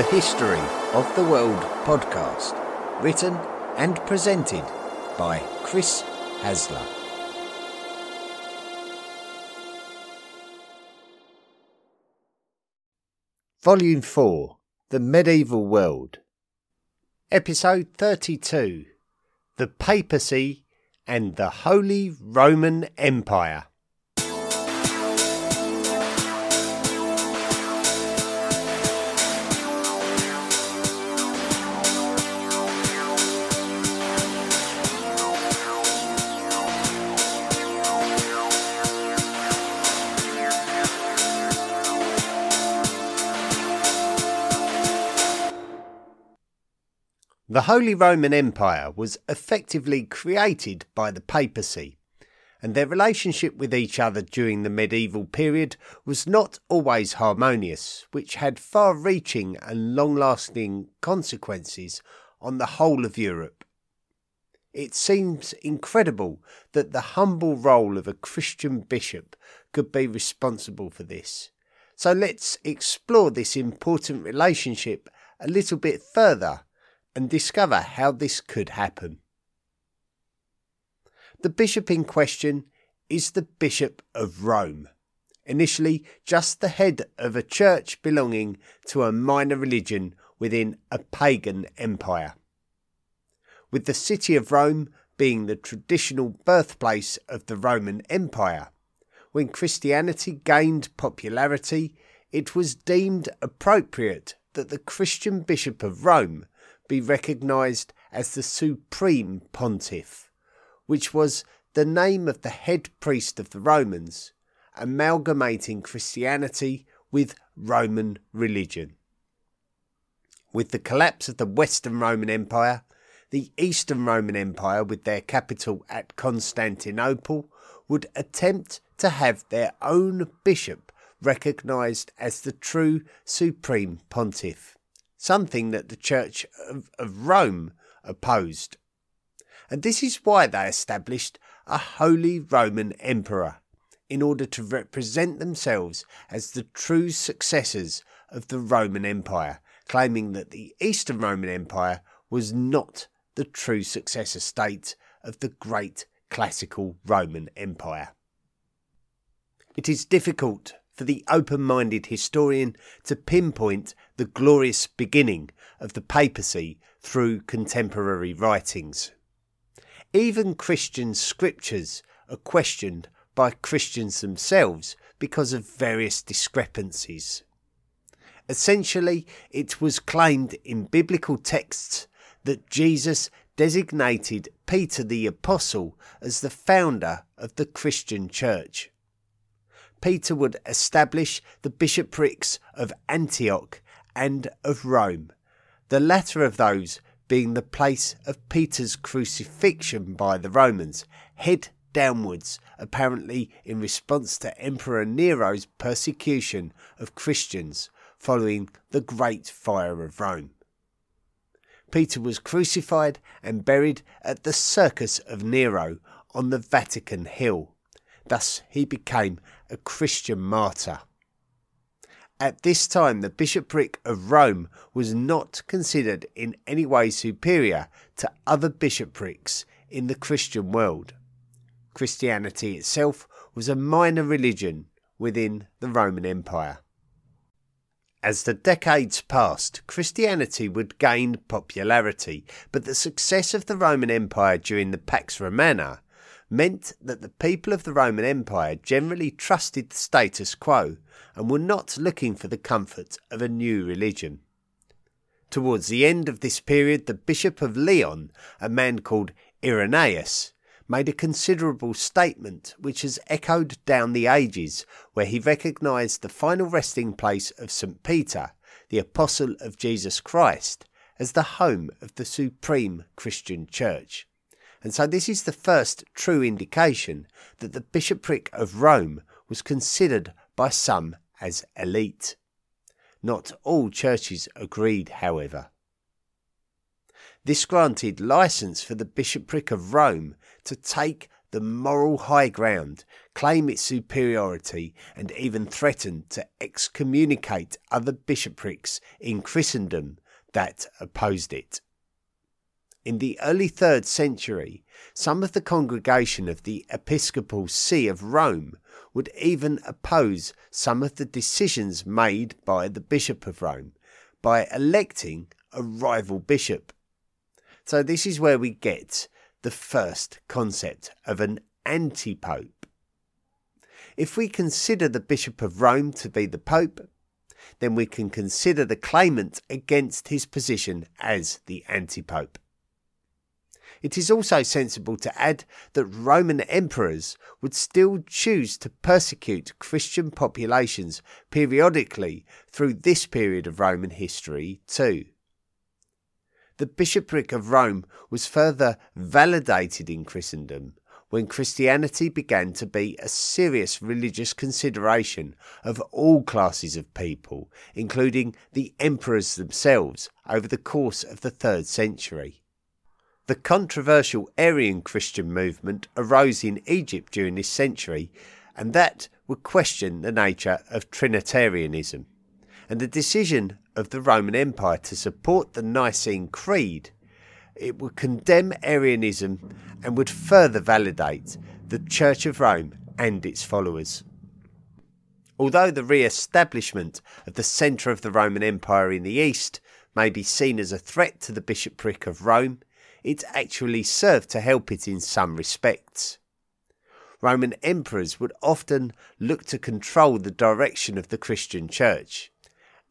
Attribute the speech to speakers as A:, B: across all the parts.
A: the History of the World podcast, written and presented by Chris Hasler. Volume 4 The Medieval World, Episode 32 The Papacy and the Holy Roman Empire. The Holy Roman Empire was effectively created by the papacy, and their relationship with each other during the medieval period was not always harmonious, which had far reaching and long lasting consequences on the whole of Europe. It seems incredible that the humble role of a Christian bishop could be responsible for this. So let's explore this important relationship a little bit further and discover how this could happen. The bishop in question is the Bishop of Rome, initially just the head of a church belonging to a minor religion within a pagan empire. With the city of Rome being the traditional birthplace of the Roman Empire, when Christianity gained popularity, it was deemed appropriate that the Christian Bishop of Rome be recognised as the Supreme Pontiff, which was the name of the head priest of the Romans, amalgamating Christianity with Roman religion. With the collapse of the Western Roman Empire, the Eastern Roman Empire, with their capital at Constantinople, would attempt to have their own bishop recognised as the true Supreme Pontiff something that the Church of, of Rome opposed. And this is why they established a Holy Roman Emperor, in order to represent themselves as the true successors of the Roman Empire, claiming that the Eastern Roman Empire was not the true successor state of the great classical Roman Empire. It is difficult for the open minded historian to pinpoint the glorious beginning of the papacy through contemporary writings. Even Christian scriptures are questioned by Christians themselves because of various discrepancies. Essentially, it was claimed in biblical texts that Jesus designated Peter the Apostle as the founder of the Christian Church. Peter would establish the bishoprics of Antioch and of Rome, the latter of those being the place of Peter's crucifixion by the Romans, head downwards, apparently in response to Emperor Nero's persecution of Christians following the Great Fire of Rome. Peter was crucified and buried at the Circus of Nero on the Vatican Hill. Thus he became a Christian martyr. At this time, the bishopric of Rome was not considered in any way superior to other bishoprics in the Christian world. Christianity itself was a minor religion within the Roman Empire. As the decades passed, Christianity would gain popularity, but the success of the Roman Empire during the Pax Romana meant that the people of the Roman Empire generally trusted the status quo and were not looking for the comfort of a new religion. Towards the end of this period, the Bishop of Lyon, a man called Irenaeus, made a considerable statement which has echoed down the ages, where he recognised the final resting place of St. Peter, the Apostle of Jesus Christ, as the home of the supreme Christian Church. And so this is the first true indication that the bishopric of Rome was considered by some as elite. Not all churches agreed, however. This granted license for the bishopric of Rome to take the moral high ground, claim its superiority, and even threaten to excommunicate other bishoprics in Christendom that opposed it. In the early third century, some of the congregation of the Episcopal See of Rome would even oppose some of the decisions made by the Bishop of Rome by electing a rival bishop. So, this is where we get the first concept of an anti pope. If we consider the Bishop of Rome to be the Pope, then we can consider the claimant against his position as the anti pope. It is also sensible to add that Roman emperors would still choose to persecute Christian populations periodically through this period of Roman history too. The bishopric of Rome was further validated in Christendom when Christianity began to be a serious religious consideration of all classes of people, including the emperors themselves, over the course of the third century. The controversial Arian Christian movement arose in Egypt during this century, and that would question the nature of Trinitarianism. And the decision of the Roman Empire to support the Nicene Creed, it would condemn Arianism and would further validate the Church of Rome and its followers. Although the re establishment of the centre of the Roman Empire in the East may be seen as a threat to the bishopric of Rome, it actually served to help it in some respects. Roman emperors would often look to control the direction of the Christian church,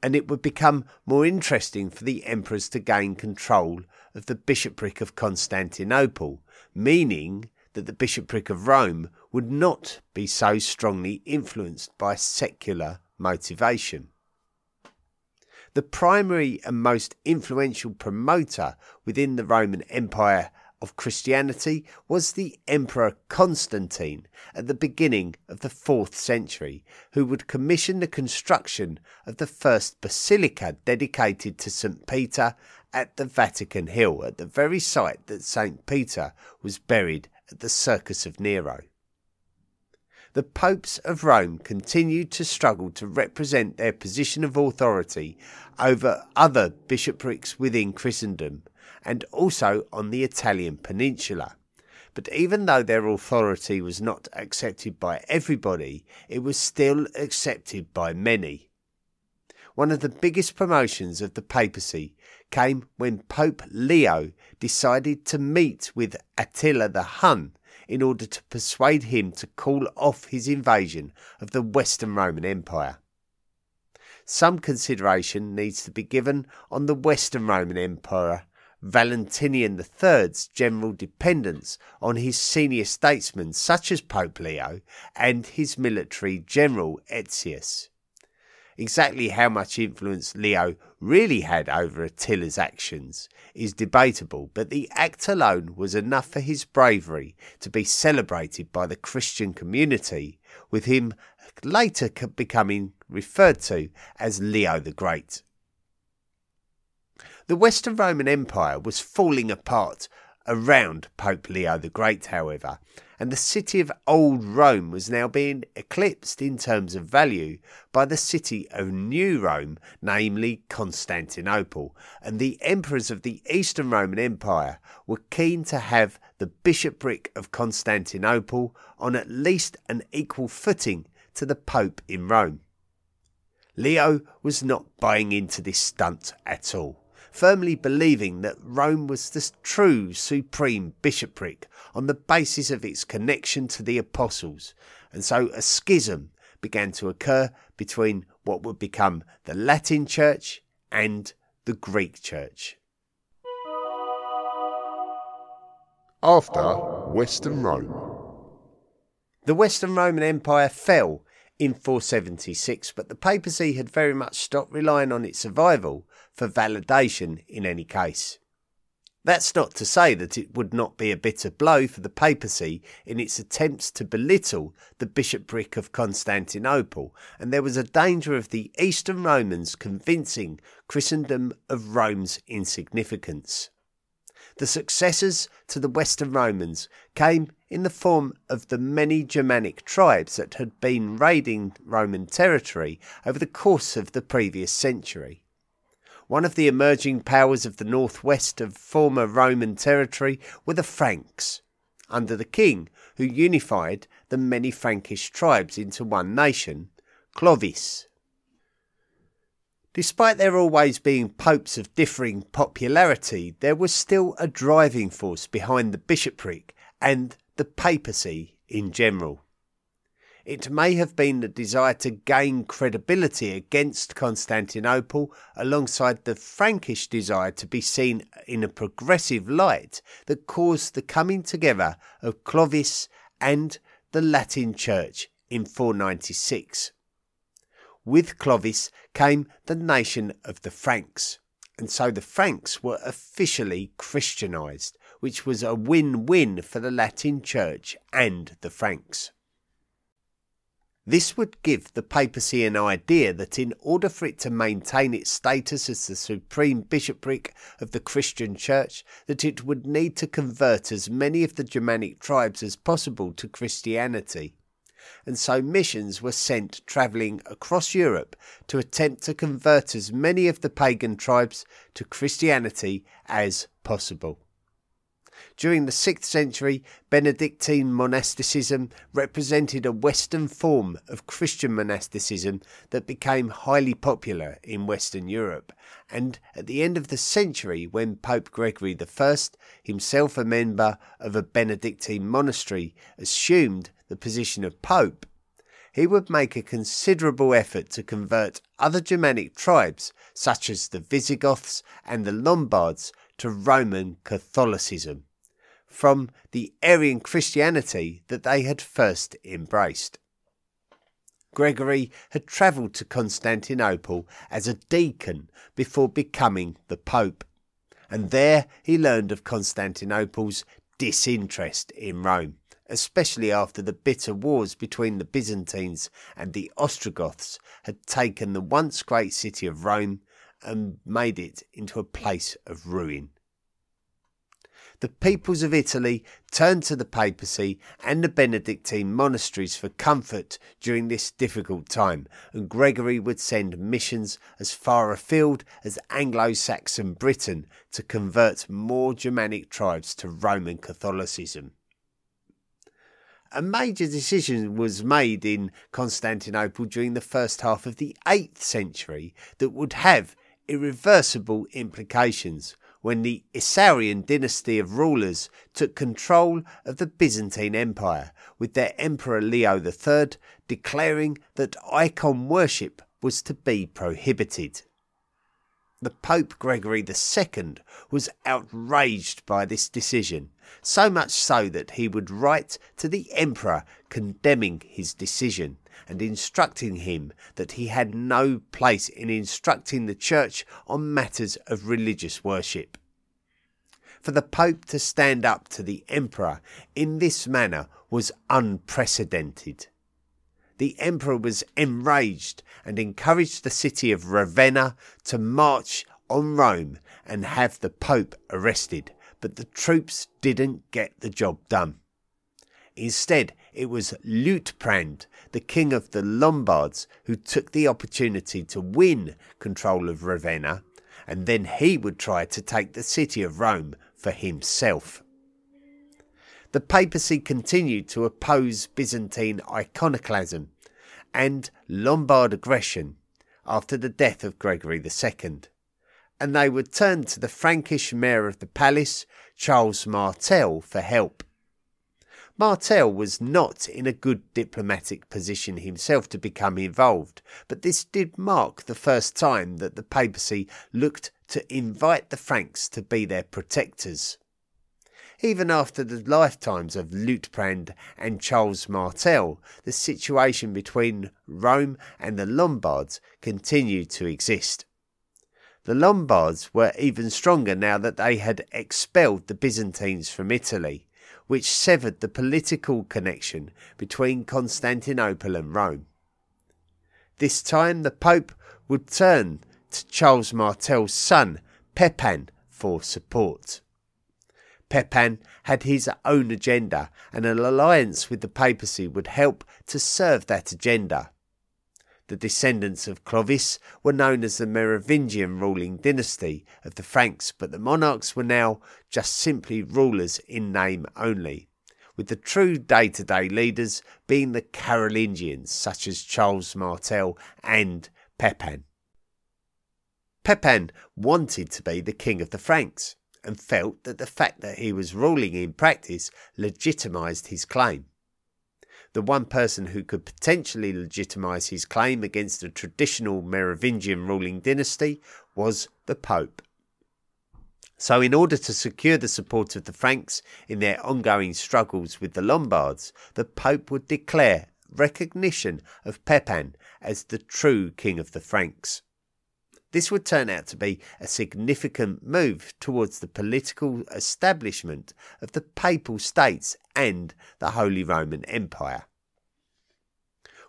A: and it would become more interesting for the emperors to gain control of the bishopric of Constantinople, meaning that the bishopric of Rome would not be so strongly influenced by secular motivation. The primary and most influential promoter within the Roman Empire of Christianity was the Emperor Constantine at the beginning of the 4th century, who would commission the construction of the first basilica dedicated to St. Peter at the Vatican Hill, at the very site that St. Peter was buried at the Circus of Nero the popes of Rome continued to struggle to represent their position of authority over other bishoprics within Christendom and also on the Italian peninsula. But even though their authority was not accepted by everybody, it was still accepted by many. One of the biggest promotions of the papacy came when Pope Leo decided to meet with Attila the Hun in order to persuade him to call off his invasion of the Western Roman Empire. Some consideration needs to be given on the Western Roman Emperor Valentinian III's general dependence on his senior statesmen such as Pope Leo and his military general Aetius. Exactly how much influence Leo really had over Attila's actions is debatable, but the act alone was enough for his bravery to be celebrated by the Christian community, with him later becoming referred to as Leo the Great. The Western Roman Empire was falling apart around Pope Leo the Great, however, and the city of Old Rome was now being eclipsed in terms of value by the city of New Rome, namely Constantinople, and the emperors of the Eastern Roman Empire were keen to have the bishopric of Constantinople on at least an equal footing to the Pope in Rome. Leo was not buying into this stunt at all firmly believing that Rome was the true supreme bishopric on the basis of its connection to the apostles, and so a schism began to occur between what would become the Latin Church and the Greek Church.
B: After Western Rome.
A: The Western Roman Empire fell in 476, but the papacy had very much stopped relying on its survival for validation in any case. That's not to say that it would not be a bitter blow for the papacy in its attempts to belittle the bishopric of Constantinople, and there was a danger of the Eastern Romans convincing Christendom of Rome's insignificance. The successors to the Western Romans came in the form of the many Germanic tribes that had been raiding Roman territory over the course of the previous century. One of the emerging powers of the northwest of former Roman territory were the Franks, under the king who unified the many Frankish tribes into one nation, Clovis. Despite there always being popes of differing popularity, there was still a driving force behind the bishopric and the papacy in general. It may have been the desire to gain credibility against Constantinople alongside the Frankish desire to be seen in a progressive light that caused the coming together of Clovis and the Latin Church in 496 with Clovis came the nation of the Franks, and so the Franks were officially Christianized, which was a win win for the Latin Church and the Franks. This would give the papacy an idea that in order for it to maintain its status as the supreme bishopric of the Christian Church, that it would need to convert as many of the Germanic tribes as possible to Christianity and so missions were sent travelling across Europe to attempt to convert as many of the pagan tribes to Christianity as possible. During the 6th century, Benedictine monasticism represented a Western form of Christian monasticism that became highly popular in Western Europe. And at the end of the century, when Pope Gregory I, himself a member of a Benedictine monastery, assumed the position of Pope, he would make a considerable effort to convert other Germanic tribes, such as the Visigoths and the Lombards, to Roman Catholicism from the Arian Christianity that they had first embraced. Gregory had travelled to Constantinople as a deacon before becoming the Pope, and there he learned of Constantinople's disinterest in Rome, especially after the bitter wars between the Byzantines and the Ostrogoths had taken the once great city of Rome and made it into a place of ruin the peoples of Italy turned to the papacy and the Benedictine monasteries for comfort during this difficult time, and Gregory would send missions as far afield as Anglo Saxon Britain to convert more Germanic tribes to Roman Catholicism. A major decision was made in Constantinople during the first half of the 8th century that would have irreversible implications when the Isaurian dynasty of rulers took control of the Byzantine Empire, with their Emperor Leo III declaring that icon worship was to be prohibited. The Pope Gregory II was outraged by this decision, so much so that he would write to the Emperor condemning his decision and instructing him that he had no place in instructing the Church on matters of religious worship. For the Pope to stand up to the Emperor in this manner was unprecedented. The Emperor was enraged and encouraged the city of Ravenna to march on Rome and have the Pope arrested, but the troops didn't get the job done. Instead, it was Liutprand, the king of the Lombards, who took the opportunity to win control of Ravenna, and then he would try to take the city of Rome for himself. The papacy continued to oppose Byzantine iconoclasm and Lombard aggression after the death of Gregory II, and they would turn to the Frankish mayor of the palace, Charles Martel, for help. Martel was not in a good diplomatic position himself to become involved, but this did mark the first time that the papacy looked to invite the Franks to be their protectors. Even after the lifetimes of Liutprand and Charles Martel, the situation between Rome and the Lombards continued to exist. The Lombards were even stronger now that they had expelled the Byzantines from Italy which severed the political connection between Constantinople and Rome. This time the Pope would turn to Charles Martel's son, Pepin, for support. Pepin had his own agenda, and an alliance with the papacy would help to serve that agenda. The descendants of Clovis were known as the Merovingian ruling dynasty of the Franks, but the monarchs were now just simply rulers in name only, with the true day to day leaders being the Carolingians, such as Charles Martel and Pepin. Pepin wanted to be the king of the Franks and felt that the fact that he was ruling in practice legitimised his claim the one person who could potentially legitimise his claim against the traditional Merovingian ruling dynasty was the Pope. So, in order to secure the support of the Franks in their ongoing struggles with the Lombards, the Pope would declare recognition of Pepin as the true king of the Franks. This would turn out to be a significant move towards the political establishment of the Papal States and the Holy Roman Empire.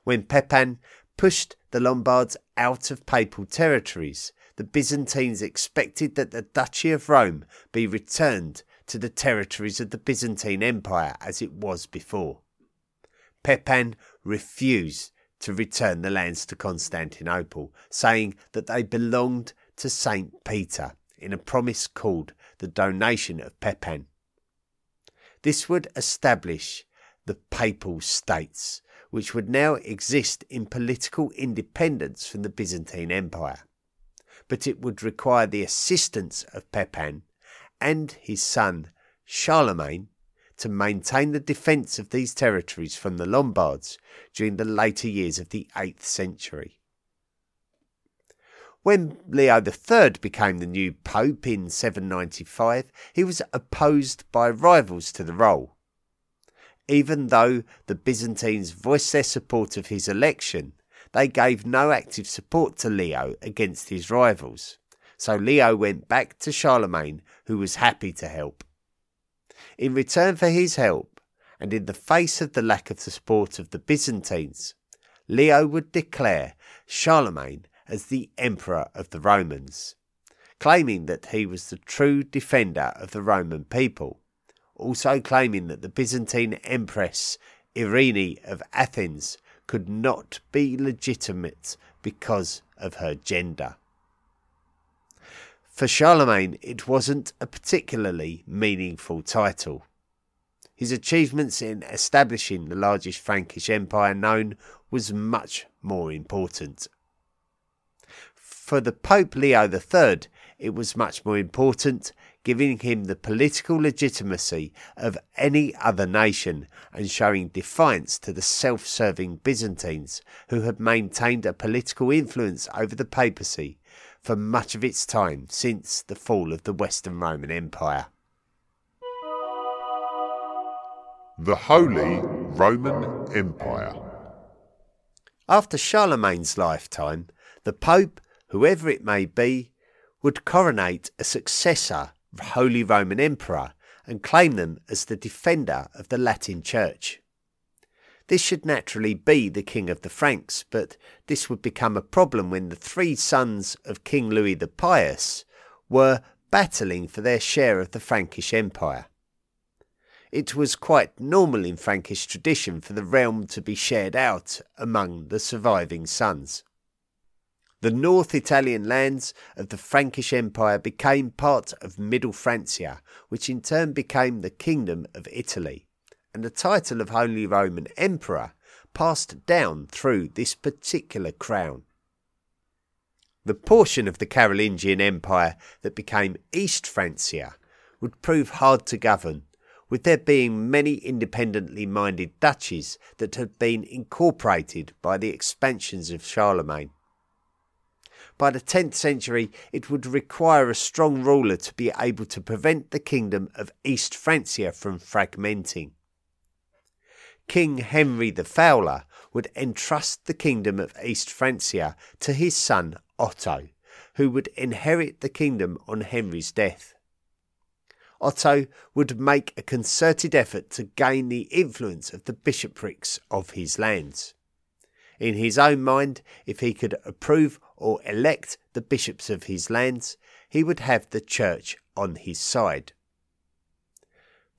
A: When Pepin pushed the Lombards out of papal territories, the Byzantines expected that the Duchy of Rome be returned to the territories of the Byzantine Empire as it was before. Pepin refused to return the lands to Constantinople, saying that they belonged to St. Peter in a promise called the Donation of Pepin. This would establish the Papal States, which would now exist in political independence from the Byzantine Empire. But it would require the assistance of Pepin and his son Charlemagne to maintain the defence of these territories from the Lombards during the later years of the 8th century. When Leo III became the new Pope in 795, he was opposed by rivals to the role. Even though the Byzantines voiced their support of his election, they gave no active support to Leo against his rivals. So Leo went back to Charlemagne, who was happy to help. In return for his help, and in the face of the lack of support of the Byzantines, Leo would declare Charlemagne as the Emperor of the Romans, claiming that he was the true defender of the Roman people, also claiming that the Byzantine Empress Irene of Athens could not be legitimate because of her gender. For Charlemagne, it wasn't a particularly meaningful title. His achievements in establishing the largest Frankish empire known was much more important. For the Pope Leo III, it was much more important, giving him the political legitimacy of any other nation and showing defiance to the self serving Byzantines, who had maintained a political influence over the papacy for much of its time since the fall of the Western Roman Empire.
B: The Holy Roman Empire.
A: After Charlemagne's lifetime, the Pope, whoever it may be, would coronate a successor Holy Roman Emperor and claim them as the defender of the Latin Church. This should naturally be the King of the Franks, but this would become a problem when the three sons of King Louis the Pious were battling for their share of the Frankish Empire. It was quite normal in Frankish tradition for the realm to be shared out among the surviving sons. The North Italian lands of the Frankish Empire became part of Middle Francia, which in turn became the Kingdom of Italy and the title of Holy Roman Emperor passed down through this particular crown. The portion of the Carolingian Empire that became East Francia would prove hard to govern, with there being many independently minded duchies that had been incorporated by the expansions of Charlemagne. By the 10th century, it would require a strong ruler to be able to prevent the kingdom of East Francia from fragmenting. King Henry the Fowler would entrust the kingdom of East Francia to his son Otto, who would inherit the kingdom on Henry's death. Otto would make a concerted effort to gain the influence of the bishoprics of his lands. In his own mind, if he could approve or elect the bishops of his lands, he would have the church on his side.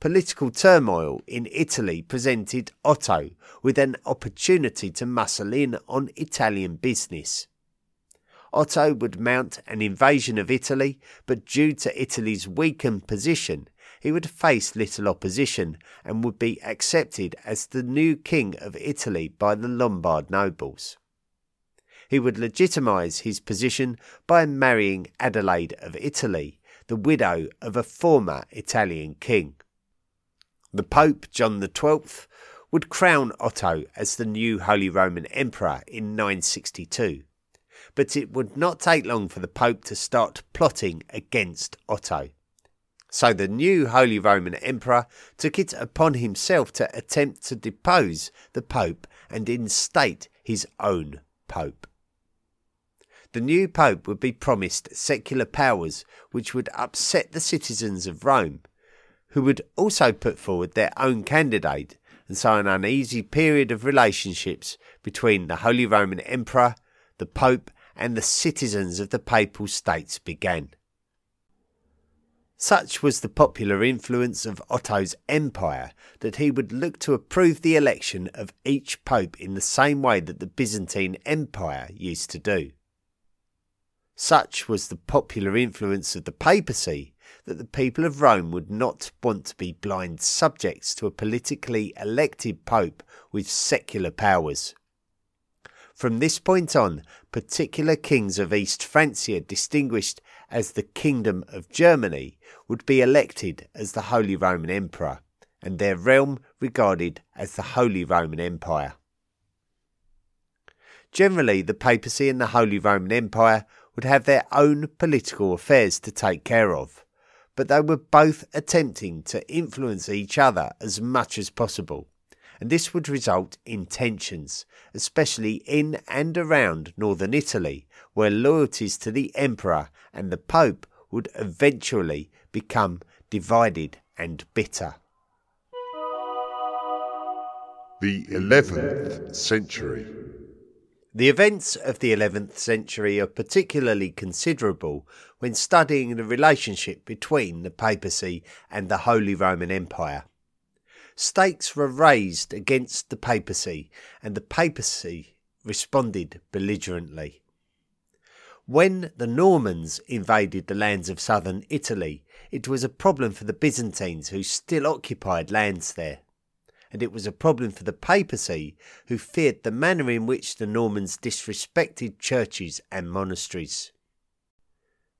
A: Political turmoil in Italy presented Otto with an opportunity to muscle in on Italian business. Otto would mount an invasion of Italy, but due to Italy's weakened position, he would face little opposition and would be accepted as the new king of Italy by the Lombard nobles. He would legitimise his position by marrying Adelaide of Italy, the widow of a former Italian king. The Pope, John XII, would crown Otto as the new Holy Roman Emperor in 962. But it would not take long for the Pope to start plotting against Otto. So the new Holy Roman Emperor took it upon himself to attempt to depose the Pope and instate his own Pope. The new Pope would be promised secular powers which would upset the citizens of Rome who would also put forward their own candidate, and so an uneasy period of relationships between the Holy Roman Emperor, the Pope, and the citizens of the Papal States began. Such was the popular influence of Otto's empire that he would look to approve the election of each pope in the same way that the Byzantine Empire used to do. Such was the popular influence of the papacy that the people of Rome would not want to be blind subjects to a politically elected pope with secular powers. From this point on, particular kings of East Francia, distinguished as the Kingdom of Germany, would be elected as the Holy Roman Emperor, and their realm regarded as the Holy Roman Empire. Generally, the papacy and the Holy Roman Empire would have their own political affairs to take care of, but they were both attempting to influence each other as much as possible, and this would result in tensions, especially in and around northern Italy, where loyalties to the emperor and the pope would eventually become divided and bitter.
B: The 11th century.
A: The events of the 11th century are particularly considerable when studying the relationship between the papacy and the Holy Roman Empire. Stakes were raised against the papacy, and the papacy responded belligerently. When the Normans invaded the lands of southern Italy, it was a problem for the Byzantines who still occupied lands there and it was a problem for the papacy, who feared the manner in which the Normans disrespected churches and monasteries.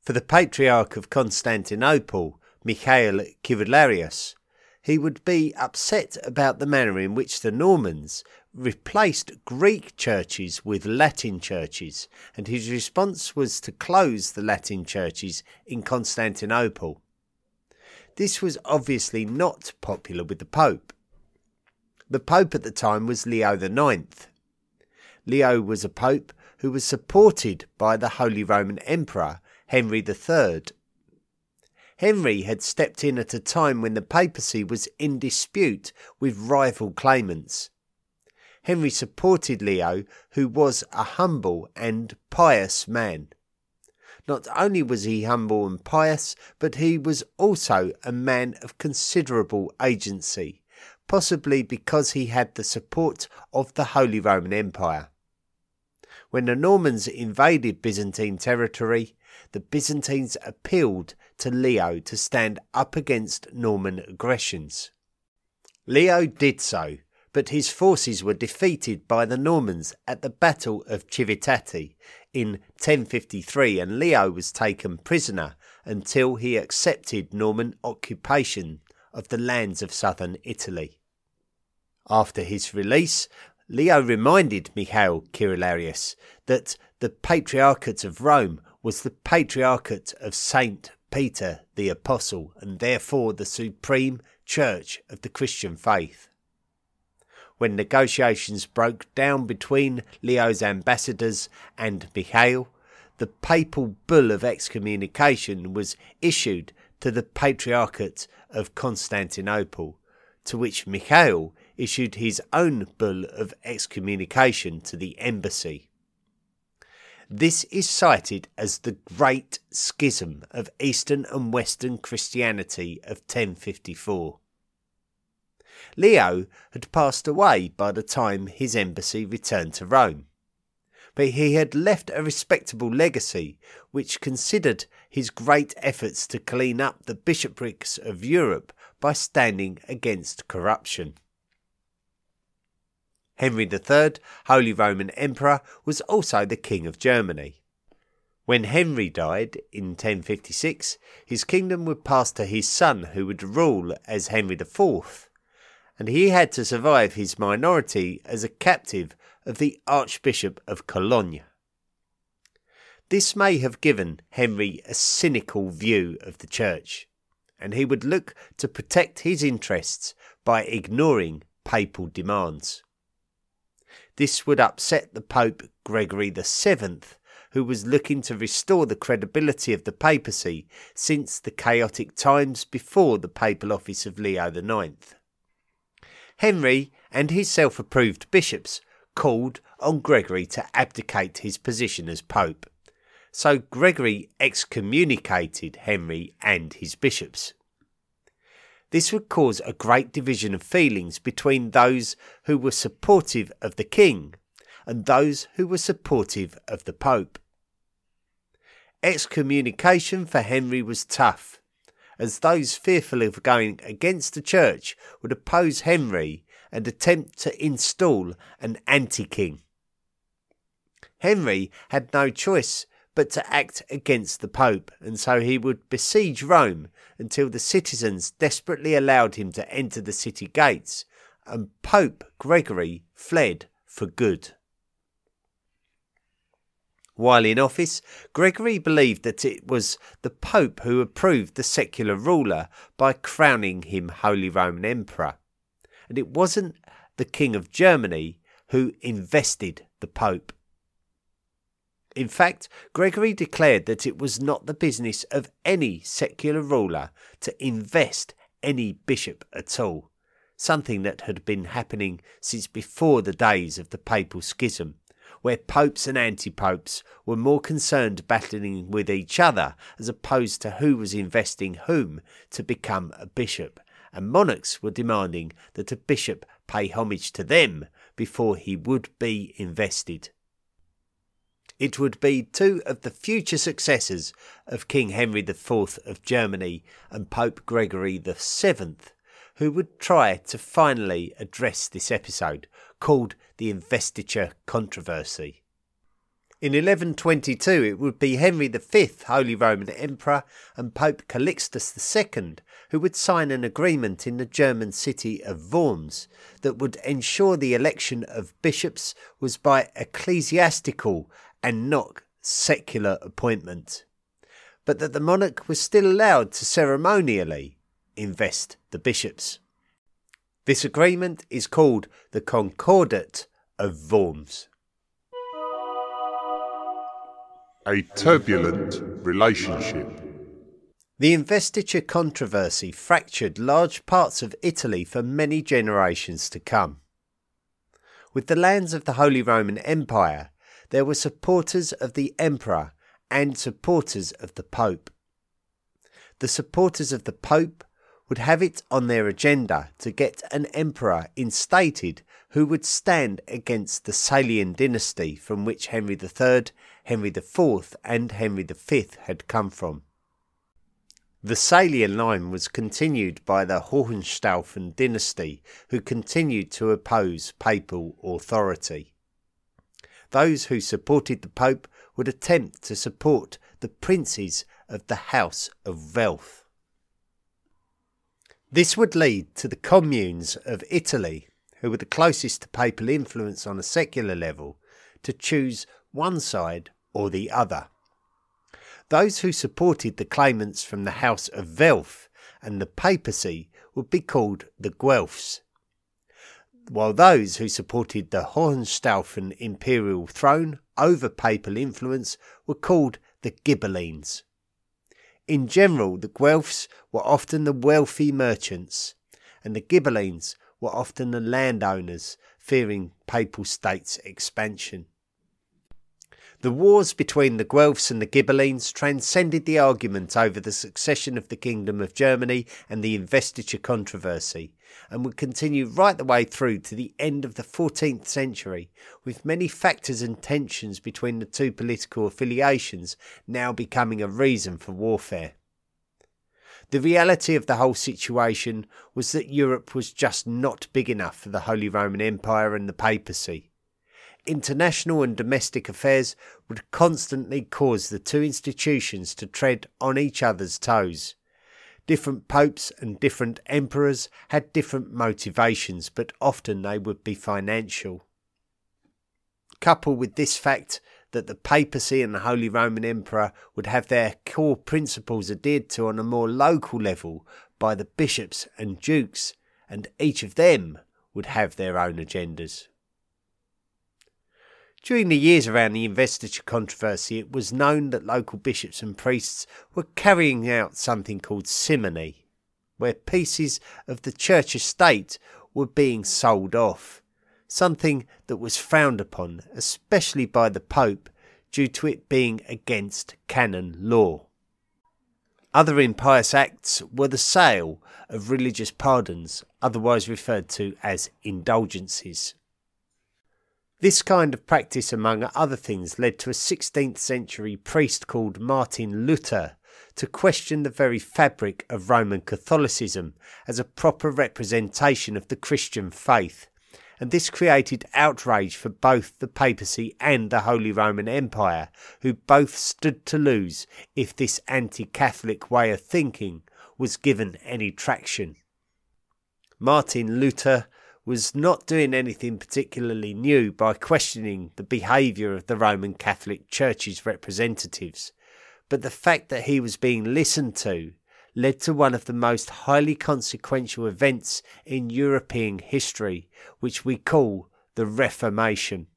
A: For the Patriarch of Constantinople, Michael Cerularius, he would be upset about the manner in which the Normans replaced Greek churches with Latin churches, and his response was to close the Latin churches in Constantinople. This was obviously not popular with the Pope, the Pope at the time was Leo IX. Leo was a Pope who was supported by the Holy Roman Emperor Henry III. Henry had stepped in at a time when the papacy was in dispute with rival claimants. Henry supported Leo, who was a humble and pious man. Not only was he humble and pious, but he was also a man of considerable agency possibly because he had the support of the Holy Roman Empire. When the Normans invaded Byzantine territory, the Byzantines appealed to Leo to stand up against Norman aggressions. Leo did so, but his forces were defeated by the Normans at the Battle of Civitate in 1053, and Leo was taken prisoner until he accepted Norman occupation of the lands of southern Italy. After his release, Leo reminded Michael Cerularius that the Patriarchate of Rome was the Patriarchate of Saint Peter the Apostle and therefore the supreme church of the Christian faith. When negotiations broke down between Leo's ambassadors and Michael, the papal bull of excommunication was issued to the Patriarchate of Constantinople, to which Michael issued his own bull of excommunication to the embassy. This is cited as the Great Schism of Eastern and Western Christianity of 1054. Leo had passed away by the time his embassy returned to Rome. But he had left a respectable legacy, which considered his great efforts to clean up the bishoprics of Europe by standing against corruption. Henry III, Holy Roman Emperor, was also the King of Germany. When Henry died in 1056, his kingdom would pass to his son, who would rule as Henry IV, and he had to survive his minority as a captive of the Archbishop of Cologne. This may have given Henry a cynical view of the Church, and he would look to protect his interests by ignoring papal demands. This would upset the Pope Gregory VII, who was looking to restore the credibility of the papacy since the chaotic times before the papal office of Leo IX. Henry and his self approved bishops called on Gregory to abdicate his position as Pope. So Gregory excommunicated Henry and his bishops. This would cause a great division of feelings between those who were supportive of the king and those who were supportive of the Pope. Excommunication for Henry was tough, as those fearful of going against the church would oppose Henry and attempt to install an anti king. Henry had no choice but to act against the Pope, and so he would besiege Rome until the citizens desperately allowed him to enter the city gates, and Pope Gregory fled for good. While in office, Gregory believed that it was the Pope who approved the secular ruler by crowning him Holy Roman Emperor, and it wasn't the King of Germany who invested the Pope. In fact, Gregory declared that it was not the business of any secular ruler to invest any bishop at all, something that had been happening since before the days of the papal schism, where popes and antipopes were more concerned battling with each other as opposed to who was investing whom to become a bishop, and monarchs were demanding that a bishop pay homage to them before he would be invested. It would be two of the future successors of King Henry IV of Germany and Pope Gregory VII who would try to finally address this episode, called the Investiture Controversy. In 1122, it would be Henry V, Holy Roman Emperor, and Pope Calixtus II who would sign an agreement in the German city of Worms that would ensure the election of bishops was by ecclesiastical and not secular appointment, but that the monarch was still allowed to ceremonially invest the bishops. This agreement is called the Concordat of Worms.
B: A turbulent relationship.
A: The investiture controversy fractured large parts of Italy for many generations to come. With the lands of the Holy Roman Empire, there were supporters of the emperor and supporters of the pope. The supporters of the pope would have it on their agenda to get an emperor instated who would stand against the Salian dynasty from which Henry III, Henry IV, and Henry V had come from. The Salian line was continued by the Hohenstaufen dynasty, who continued to oppose papal authority. Those who supported the Pope would attempt to support the princes of the House of Welf. This would lead to the communes of Italy, who were the closest to papal influence on a secular level, to choose one side or the other. Those who supported the claimants from the House of Welf and the papacy would be called the Guelphs, while those who supported the Hohenstaufen imperial throne over papal influence were called the Ghibellines. In general, the Guelphs were often the wealthy merchants, and the Ghibellines were often the landowners fearing papal states' expansion. The wars between the Guelphs and the Ghibellines transcended the argument over the succession of the Kingdom of Germany and the investiture controversy, and would continue right the way through to the end of the 14th century, with many factors and tensions between the two political affiliations now becoming a reason for warfare. The reality of the whole situation was that Europe was just not big enough for the Holy Roman Empire and the papacy international and domestic affairs would constantly cause the two institutions to tread on each other's toes. Different popes and different emperors had different motivations, but often they would be financial. Coupled with this fact that the papacy and the Holy Roman Emperor would have their core principles adhered to on a more local level by the bishops and dukes, and each of them would have their own agendas. During the years around the investiture controversy, it was known that local bishops and priests were carrying out something called simony, where pieces of the church estate were being sold off, something that was frowned upon, especially by the Pope, due to it being against canon law. Other impious acts were the sale of religious pardons, otherwise referred to as indulgences. This kind of practice, among other things, led to a 16th century priest called Martin Luther to question the very fabric of Roman Catholicism as a proper representation of the Christian faith. And this created outrage for both the papacy and the Holy Roman Empire, who both stood to lose if this anti Catholic way of thinking was given any traction. Martin Luther was not doing anything particularly new by questioning the behaviour of the Roman Catholic Church's representatives, but the fact that he was being listened to led to one of the most highly consequential events in European history, which we call the Reformation,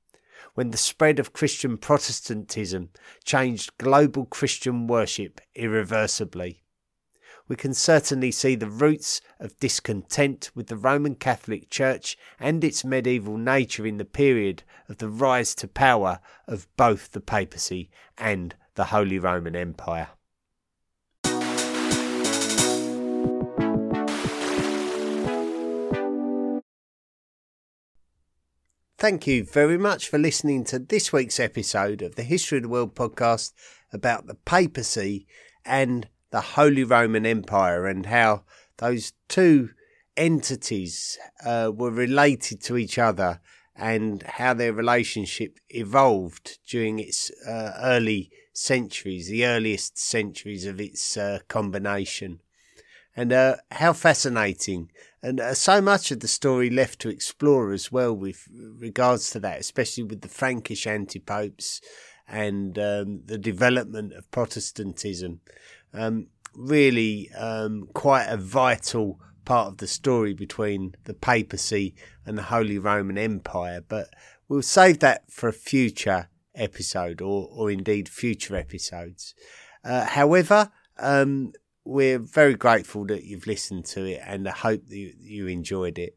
A: when the spread of Christian Protestantism changed global Christian worship irreversibly we can certainly see the roots of discontent with the Roman Catholic Church and its medieval nature in the period of the rise to power of both the papacy and the Holy Roman Empire. Thank you very much for listening to this week's episode of the History of the World podcast about the papacy and the Holy Roman Empire and how those two entities uh, were related to each other and how their relationship evolved during its uh, early centuries, the earliest centuries of its uh, combination. And uh, how fascinating. And uh, so much of the story left to explore as well with regards to that, especially with the Frankish antipopes and um, the development of Protestantism um, really um, quite a vital part of the story between the papacy and the Holy Roman Empire. But we'll save that for a future episode or, or indeed future episodes. Uh, however, um, we're very grateful that you've listened to it and I hope that you, you enjoyed it.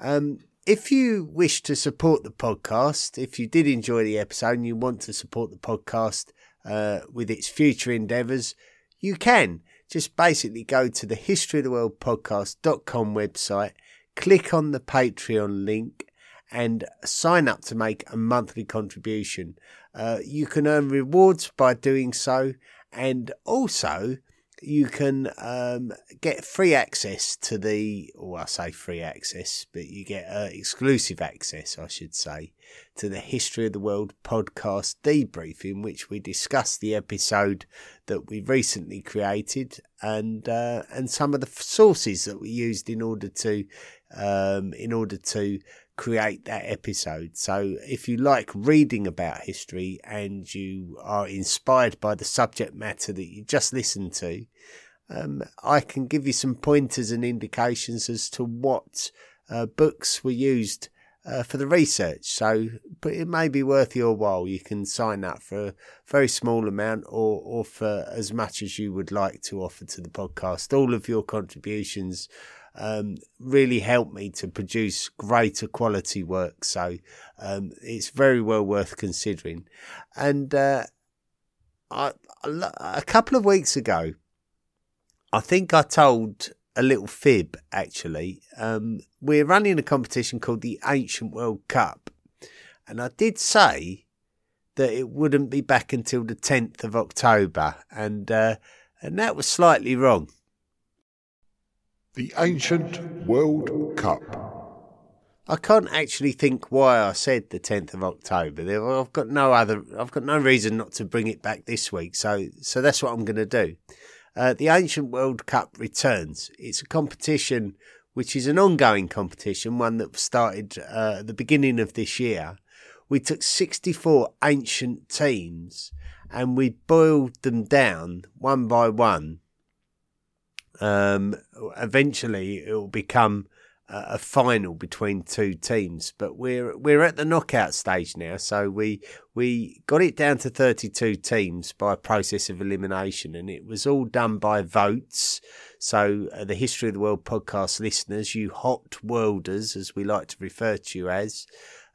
A: Um, if you wish to support the podcast, if you did enjoy the episode and you want to support the podcast uh, with its future endeavours, you can just basically go to the history of the world podcast.com website, click on the Patreon link, and sign up to make a monthly contribution. Uh, you can earn rewards by doing so, and also you can um, get free access to the, or I say free access, but you get uh, exclusive access, I should say, to the History of the World podcast debrief, in which we discuss the episode that we recently created and uh, and some of the sources that we used in order to um, in order to create that episode. So if you like reading about history and you are inspired by the subject matter that you just listened to, um, I can give you some pointers and indications as to what uh, books were used uh, for the research. So, but it may be worth your while. You can sign up for a very small amount or, or for as much as you would like to offer to the podcast. All of your contributions um, really helped me to produce greater quality work. So um, it's very well worth considering. And uh, I, a couple of weeks ago, I think I told a little fib actually. Um, we're running a competition called the Ancient World Cup. And I did say that it wouldn't be back until the 10th of October. And, uh, and that was slightly wrong.
B: The Ancient World Cup.
A: I can't actually think why I said the 10th of October. I've got no other, I've got no reason not to bring it back this week. So, so that's what I'm going to do. Uh, the Ancient World Cup returns. It's a competition which is an ongoing competition, one that started uh, at the beginning of this year. We took 64 ancient teams and we boiled them down one by one. Um, eventually, it will become a final between two teams. But we're we're at the knockout stage now, so we we got it down to 32 teams by a process of elimination, and it was all done by votes. So uh, the History of the World podcast listeners, you hot worlders, as we like to refer to you as,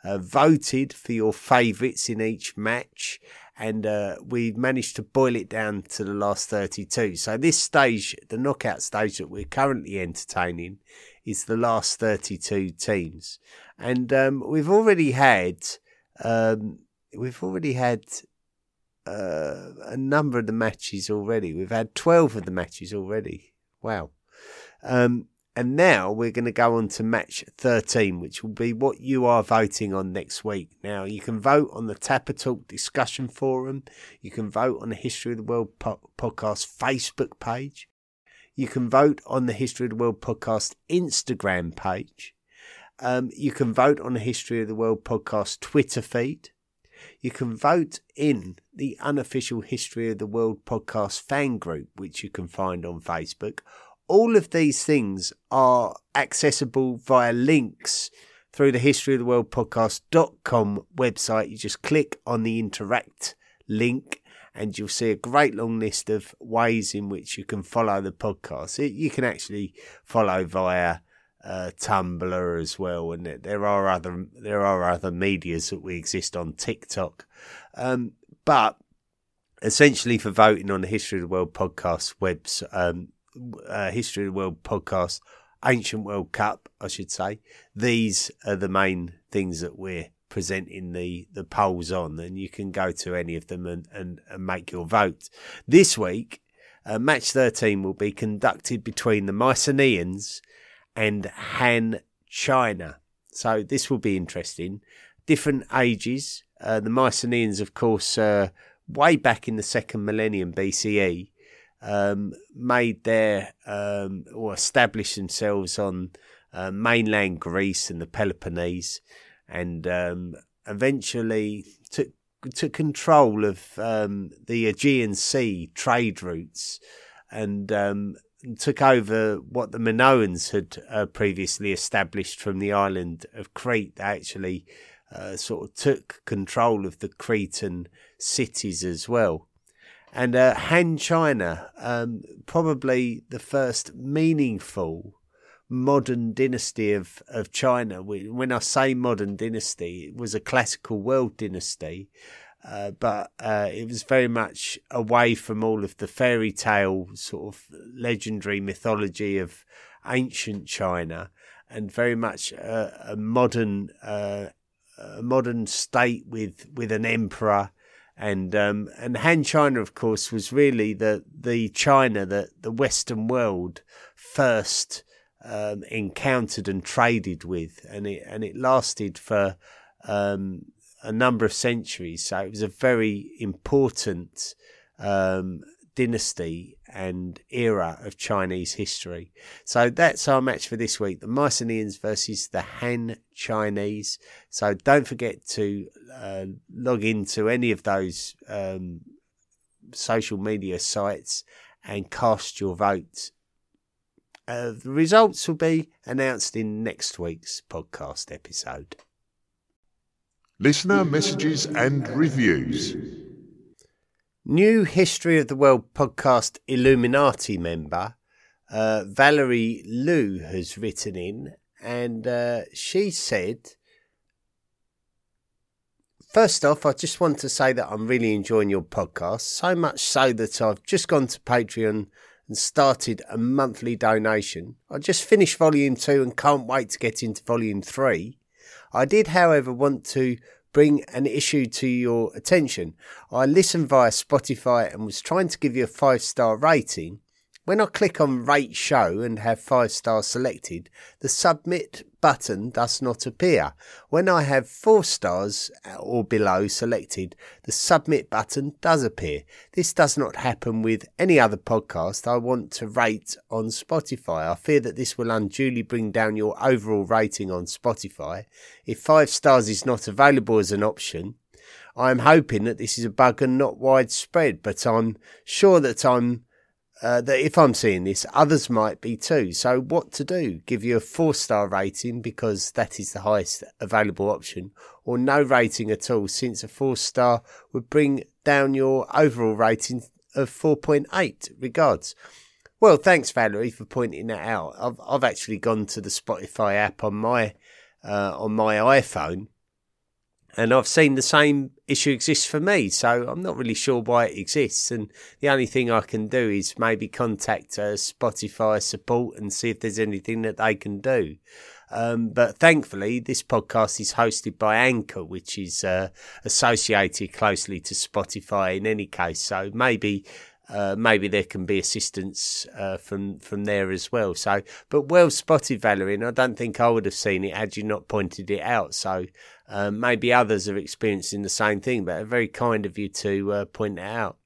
A: uh, voted for your favourites in each match. And uh, we managed to boil it down to the last 32. So, this stage, the knockout stage that we're currently entertaining, is the last 32 teams. And um, we've already had um, we've already had uh, a number of the matches already. We've had 12 of the matches already. Wow. Um, and now we're going to go on to match 13, which will be what you are voting on next week. Now, you can vote on the Tapatalk discussion forum. You can vote on the History of the World po- podcast Facebook page. You can vote on the History of the World podcast Instagram page. Um, you can vote on the History of the World podcast Twitter feed. You can vote in the unofficial History of the World podcast fan group, which you can find on Facebook. All of these things are accessible via links through the History of the World podcast.com website. You just click on the interact link and you'll see a great long list of ways in which you can follow the podcast. It, you can actually follow via uh, Tumblr as well, and there are other there are other medias that we exist on TikTok, um, but essentially for voting on the History of the World podcast webs, um, uh, History of the World podcast, Ancient World Cup, I should say. These are the main things that we're presenting the, the polls on, and you can go to any of them and, and, and make your vote. This week, uh, match 13 will be conducted between the Mycenaeans and Han China. So this will be interesting. Different ages. Uh, the Mycenaeans, of course, uh, way back in the second millennium BCE, um, made their um, or established themselves on uh, mainland Greece and the Peloponnese and um, eventually took took control of um, the Aegean Sea trade routes and um, took over what the Minoans had uh, previously established from the island of Crete. They actually uh, sort of took control of the Cretan cities as well. And uh, Han China, um, probably the first meaningful modern dynasty of, of China. When I say modern dynasty, it was a classical world dynasty, uh, but uh, it was very much away from all of the fairy tale sort of legendary mythology of ancient China, and very much a, a modern uh, a modern state with with an emperor. And um, and Han China, of course, was really the the China that the Western world first um, encountered and traded with, and it and it lasted for um, a number of centuries. So it was a very important um, dynasty and era of Chinese history. So that's our match for this week: the Mycenaeans versus the Han Chinese. So don't forget to uh, log into any of those um, social media sites and cast your vote uh, the results will be announced in next week's podcast episode.
B: Listener messages and reviews.
A: New History of the World podcast Illuminati member uh, Valerie Liu has written in, and uh, she said, First off, I just want to say that I'm really enjoying your podcast, so much so that I've just gone to Patreon and started a monthly donation. I just finished volume two and can't wait to get into volume three. I did, however, want to bring an issue to your attention. I listened via Spotify and was trying to give you a five star rating. When I click on rate show and have five stars selected, the submit button does not appear. When I have four stars uh, or below selected, the submit button does appear. This does not happen with any other podcast I want to rate on Spotify. I fear that this will unduly bring down your overall rating on Spotify. If five stars is not available as an option, I am hoping that this is a bug and not widespread, but I'm sure that I'm uh, that if I'm seeing this, others might be too. So, what to do? Give you a four star rating because that is the highest available option, or no rating at all, since a four star would bring down your overall rating of 4.8. Regards. Well, thanks, Valerie, for pointing that out. I've I've actually gone to the Spotify app on my uh, on my iPhone and I've seen the same issue exist for me, so I'm not really sure why it exists. And the only thing I can do is maybe contact uh, Spotify support and see if there's anything that they can do. Um, but thankfully, this podcast is hosted by Anchor, which is uh, associated closely to Spotify in any case. So maybe uh, maybe there can be assistance uh, from from there as well. So, but well spotted, Valerie. And I don't think I would have seen it had you not pointed it out. So, um, maybe others are experiencing the same thing, but very kind of you to uh, point it out.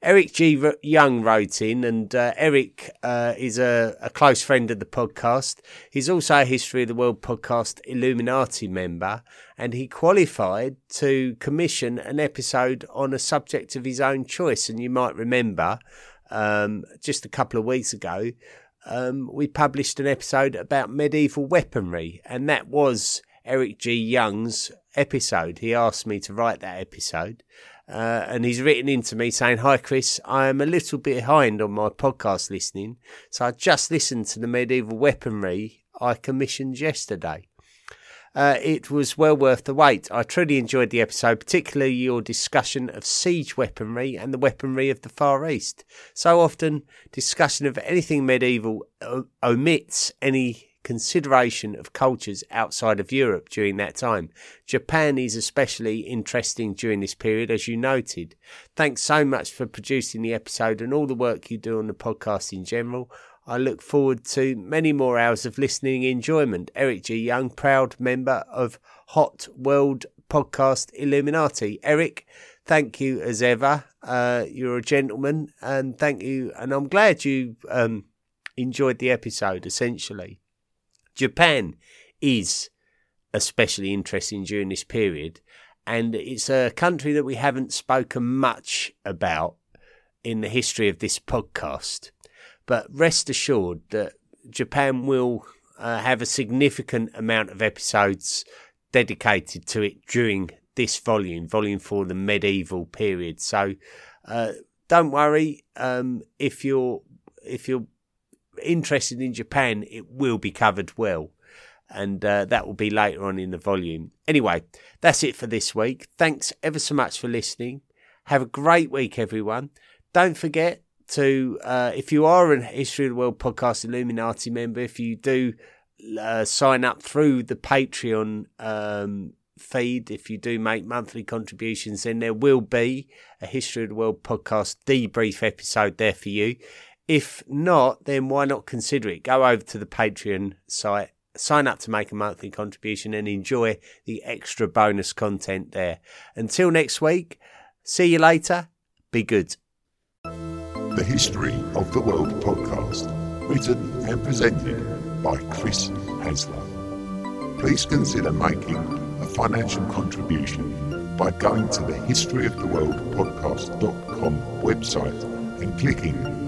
A: Eric G. Young wrote in, and uh, Eric uh, is a, a, close friend of the podcast. He's also a History of the World podcast Illuminati member, and he qualified to commission an episode on a subject of his own choice. And you might remember um, just a couple of weeks ago, um, we published an episode about medieval weaponry, and that was Eric G. Young's episode. He asked me to write that episode. Uh, and he's written into me saying, Hi, Chris, I am a little behind on my podcast listening. So I just listened to the medieval weaponry I commissioned yesterday. Uh, it was well worth the wait. I truly enjoyed the episode, particularly your discussion of siege weaponry and the weaponry of the Far East. So often, discussion of anything medieval omits any consideration of cultures outside of Europe during that time. Japan is especially interesting during this period, as you noted. Thanks so much for producing the episode and all the work you do on the podcast in general. I look forward to many more hours of listening enjoyment. Eric G. Young, proud member of Hot World Podcast Illuminati. Eric, thank you as ever. Uh, you're a gentleman, and thank you. And I'm glad you um, enjoyed the episode, essentially. Japan is especially interesting during this period, and it's a country that we haven't spoken much about in the history of this podcast. But rest assured that Japan will uh, have a significant amount of episodes dedicated to it during this volume, volume four, the medieval period. So uh, don't worry um, if you're if you're interested in Japan, it will be covered well. And uh, that will be later on in the volume. Anyway, that's it for this week. Thanks ever so much for listening. Have a great week, everyone. Don't forget to, uh, if you are a History of the World Podcast Illuminati member, if you do uh, sign up through the Patreon um, feed, if you do make monthly contributions, then there will be a History of the World podcast debrief episode there for you. If not, then why not consider it? Go over to the Patreon site, sign up to make a monthly contribution, and enjoy the extra bonus content there. Until next week, see you later. Be good.
B: The History of the World podcast, written and presented by Chris Hasler. Please consider making a financial contribution by going to the historyoftheworldpodcast.com website and clicking